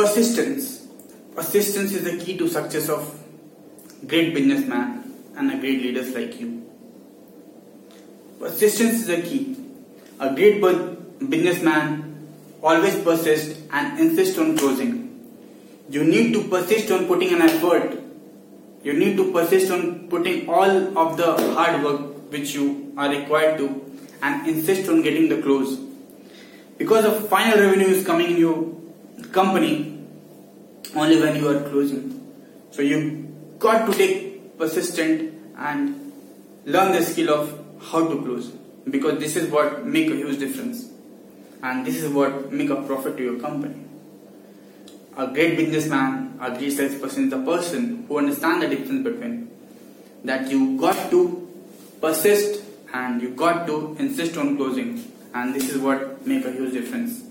Persistence. Persistence is the key to success of great businessman and a great leaders like you. Persistence is the key. A great businessman always persists and insists on closing. You need to persist on putting an effort. You need to persist on putting all of the hard work which you are required to and insist on getting the close. Because the final revenue is coming in your company only when you are closing. So you got to take persistent and learn the skill of how to close because this is what make a huge difference and this is what make a profit to your company. A great businessman, a great salesperson is a person who understands the difference between that you got to persist and you got to insist on closing and this is what make a huge difference